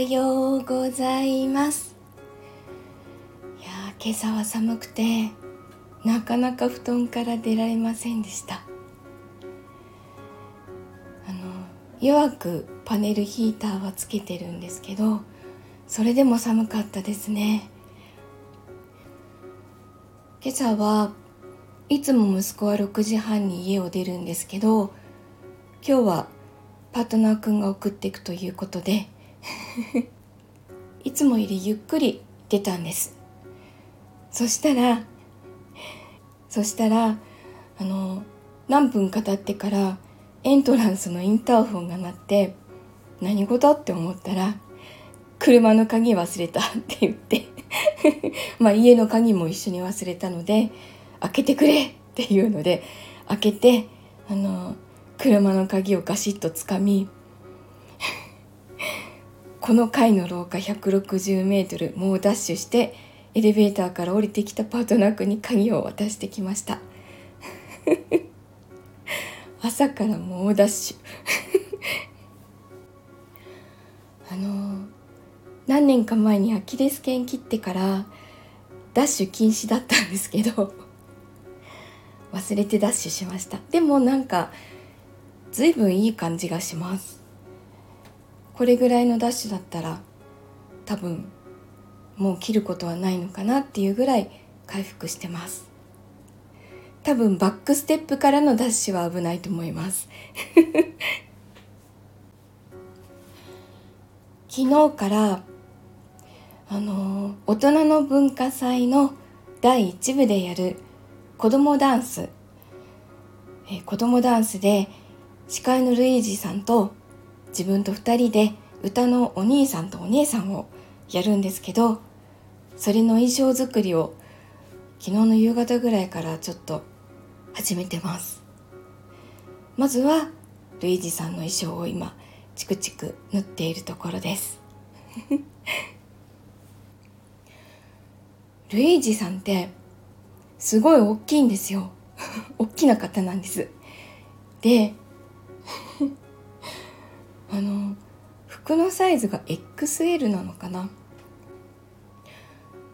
ようございます。いや今朝は寒くてなかなか布団から出られませんでした。あの弱くパネルヒーターはつけてるんですけどそれでも寒かったですね。今朝はいつも息子は6時半に家を出るんですけど今日はパートナーくんが送っていくということで いつもよりゆっくり出たんです。そしたらそしたらあの何分か経ってからエントランスのインターホンが鳴って何事って思ったら車の鍵忘れたって言って まあ家の鍵も一緒に忘れたので開けてくれっていうので開けてあの車の鍵をガシッとつかみこの階の廊下160メートルもうダッシュしてエレベーターから降りてきたパートナー君に鍵を渡してきました。朝からもうダッシュ。あの何年か前にアキレス腱切ってからダッシュ禁止だったんですけど忘れてダッシュしました。でもなんか随分いい感じがします。これぐらいのダッシュだったら多分もう切ることはないのかなっていうぐらい回復してます。多分バックステップからのダッシュは危ないと思います。昨日からあの大人の文化祭の第1部でやる子供ダンス、え、子供ダンスで司会のルイージさんと自分と2人で歌のお兄さんとお姉さんをやるんですけどそれの衣装作りを昨日の夕方ぐらいからちょっと始めてます。まずはルイージさんの衣装を今チクチク縫っているところです。ルイージさんってすごい大きいんですよ。大きな方なんです。で服のサイズが XL なのかな？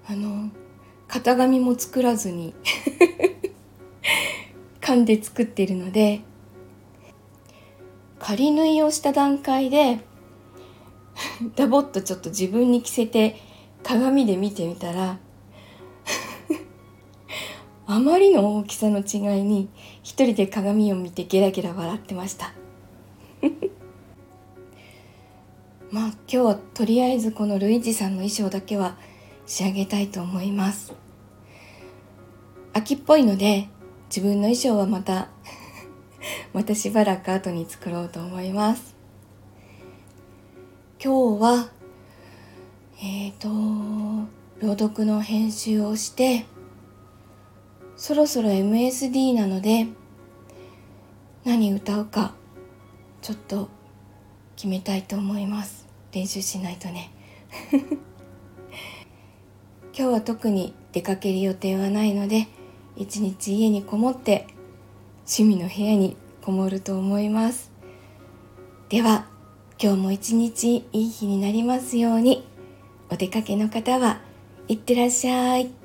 あの型紙も作らずに 缶で作ってるので仮縫いをした段階で ダボっとちょっと自分に着せて鏡で見てみたら あまりの大きさの違いに一人で鏡を見てゲラゲラ笑ってました。まあ今日はとりあえずこのルイージさんの衣装だけは仕上げたいと思います。秋っぽいので自分の衣装はまた またしばらく後に作ろうと思います。今日はえっ、ー、と朗読の編集をしてそろそろ MSD なので何歌うかちょっと決めたいと思います。練習しないとね。今日は特に出かける予定はないので一日家にこもって趣味の部屋にこもると思います。では今日も一日いい日になりますように。お出かけの方はいってらっしゃい。